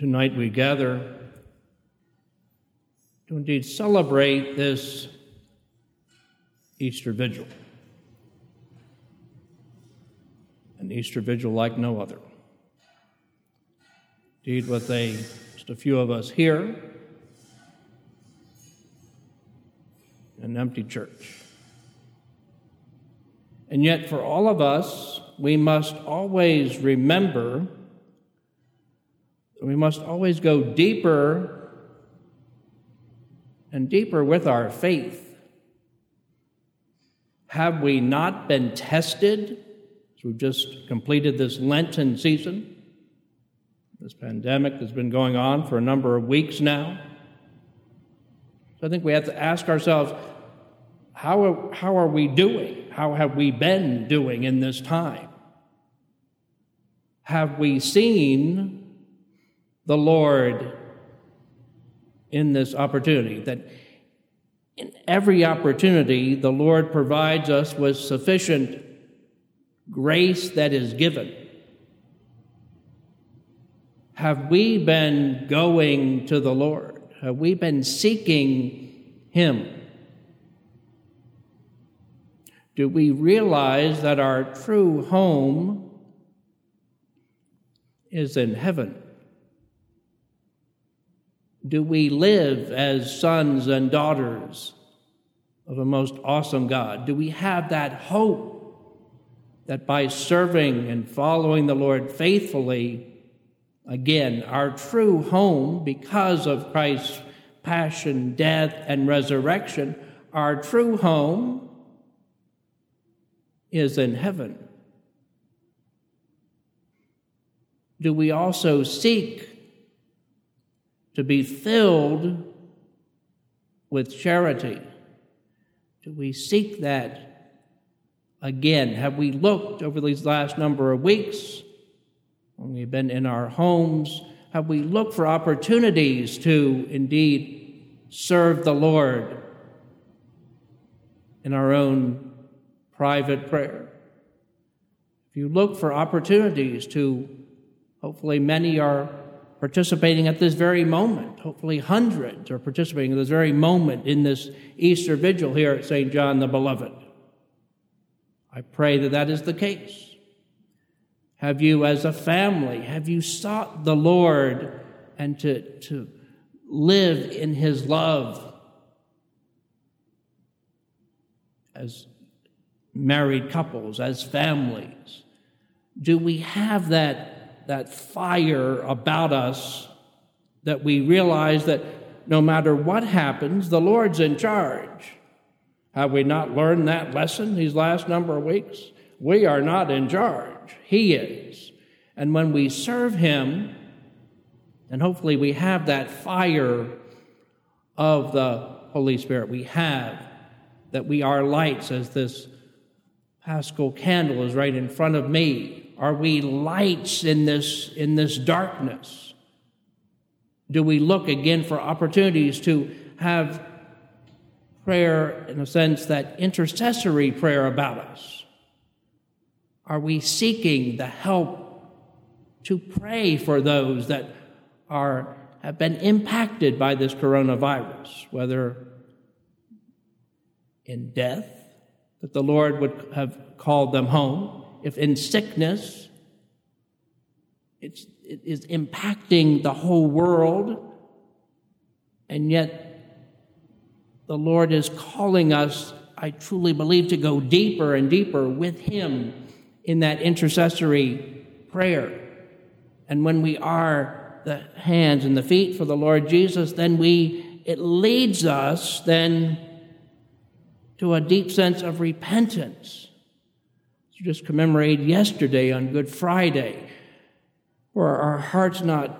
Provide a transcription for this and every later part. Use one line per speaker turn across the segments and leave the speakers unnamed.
tonight we gather to indeed celebrate this Easter Vigil. An Easter Vigil like no other. Indeed, with a, just a few of us here, an empty church. And yet, for all of us, we must always remember, we must always go deeper and deeper with our faith. Have we not been tested? As we've just completed this Lenten season. This pandemic has been going on for a number of weeks now. So I think we have to ask ourselves how are, how are we doing? How have we been doing in this time? Have we seen the Lord in this opportunity? That in every opportunity, the Lord provides us with sufficient grace that is given. Have we been going to the Lord? Have we been seeking Him? do we realize that our true home is in heaven? Do we live as sons and daughters of a most awesome God? Do we have that hope that by serving and following the Lord faithfully, again, our true home, because of Christ's passion, death, and resurrection, our true home is in heaven? Do we also seek to be filled with charity? Do we seek that again? Have we looked over these last number of weeks when we've been in our homes? Have we looked for opportunities to indeed serve the Lord in our own private prayer. If you look for opportunities to, hopefully, many are participating at this very moment. Hopefully, hundreds are participating at this very moment in this Easter vigil here at St. John the Beloved. I pray that that is the case. Have you, as a family, have you sought the Lord and to, to live in His love as married couples, as families? Do we have that, that fire about us that we realize that no matter what happens, the Lord's in charge? Have we not learned that lesson these last number of weeks? We are not in charge, He is. And when we serve Him, and hopefully we have that fire of the Holy Spirit, we have that we are lights, as this Paschal candle is right in front of me. Are we lights in this, in this darkness? Do we look again for opportunities to have prayer, in a sense, that intercessory prayer about us? Are we seeking the help to pray for those that are, have been impacted by this coronavirus, whether in death that the Lord would have called them home. If in sickness, it's, it is impacting the whole world, and yet the Lord is calling us, I truly believe, to go deeper and deeper with Him in that intercessory prayer. And when we are the hands and the feet for the Lord Jesus, then we, it leads us then to a deep sense of repentance. Just commemorated yesterday on Good Friday, where our hearts not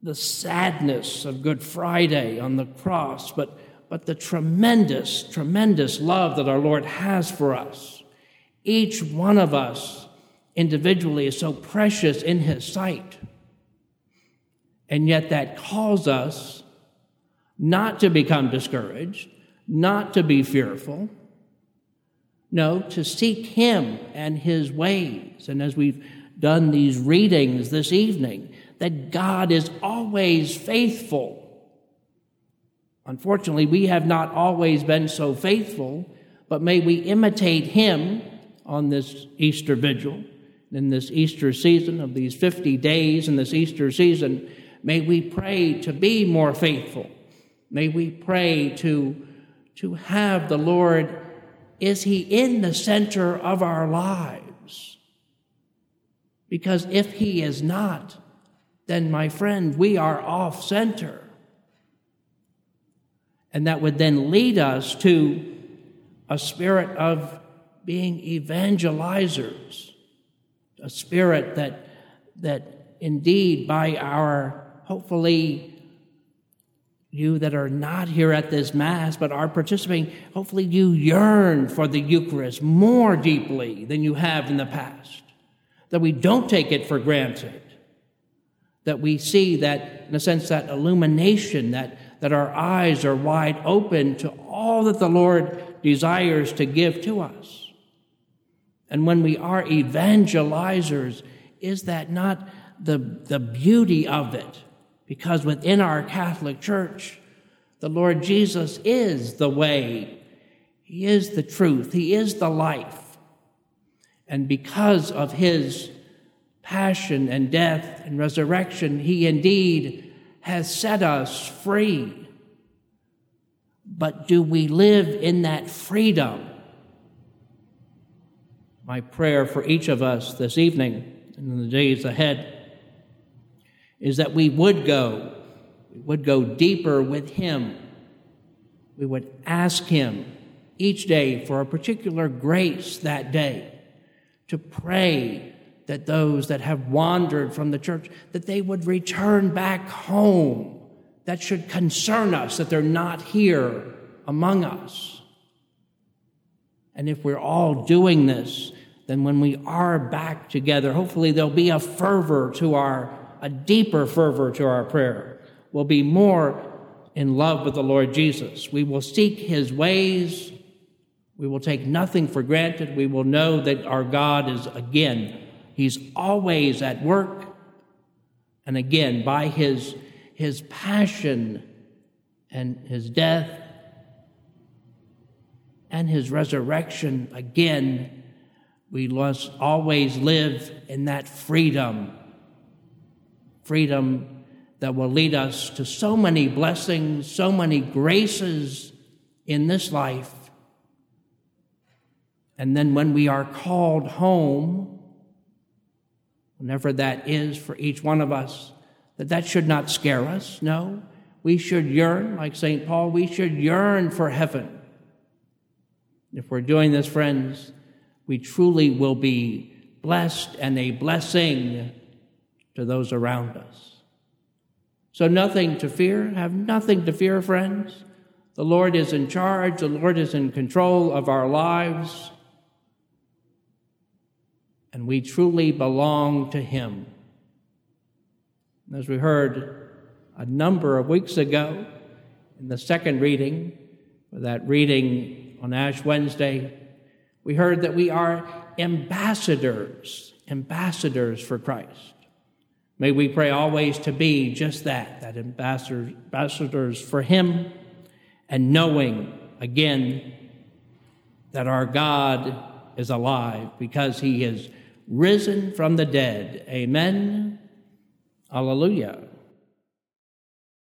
the sadness of Good Friday on the cross, but, but the tremendous, tremendous love that our Lord has for us. Each one of us individually is so precious in His sight. And yet that calls us not to become discouraged, not to be fearful. No, to seek Him and His ways. And as we've done these readings this evening that God is always faithful. Unfortunately, we have not always been so faithful, but may we imitate Him on this Easter vigil, in this Easter season of these 50 days in this Easter season. May we pray to be more faithful. May we pray to, to have the Lord, is He in the center of our lives? Because if He is not, then, my friend, we are off center. And that would then lead us to a spirit of being evangelizers, a spirit that, that indeed by our, hopefully, you that are not here at this Mass but are participating, hopefully you yearn for the Eucharist more deeply than you have in the past. That we don't take it for granted. That we see that, in a sense, that illumination, that, that our eyes are wide open to all that the Lord desires to give to us. And when we are evangelizers, is that not the, the beauty of it? Because within our Catholic Church, the Lord Jesus is the way, He is the truth, He is the life. And because of His passion and death and resurrection, He indeed has set us free. But do we live in that freedom? my prayer for each of us this evening and in the days ahead is that we would go, we would go deeper with Him. We would ask Him each day for a particular grace that day to pray that those that have wandered from the church that they would return back home that should concern us that they're not here among us and if we're all doing this then when we are back together, hopefully there'll be a fervor to our, a deeper fervor to our prayer. We'll be more in love with the Lord Jesus. We will seek his ways. We will take nothing for granted. We will know that our God is, again, he's always at work. And again, by his, his passion and his death and his resurrection, again, we must always live in that freedom. Freedom that will lead us to so many blessings, so many graces in this life. And then when we are called home, whenever that is for each one of us, that that should not scare us. No, we should yearn, like St. Paul, we should yearn for heaven. If we're doing this, friends, we truly will be blessed and a blessing to those around us. So, nothing to fear. Have nothing to fear, friends. The Lord is in charge, the Lord is in control of our lives, and we truly belong to Him. As we heard a number of weeks ago in the second reading, that reading on Ash Wednesday, we heard that we are ambassadors, ambassadors for Christ. May we pray always to be just that, that ambassadors, ambassadors for Him, and knowing again that our God is alive because He is risen from the dead. Amen. Hallelujah.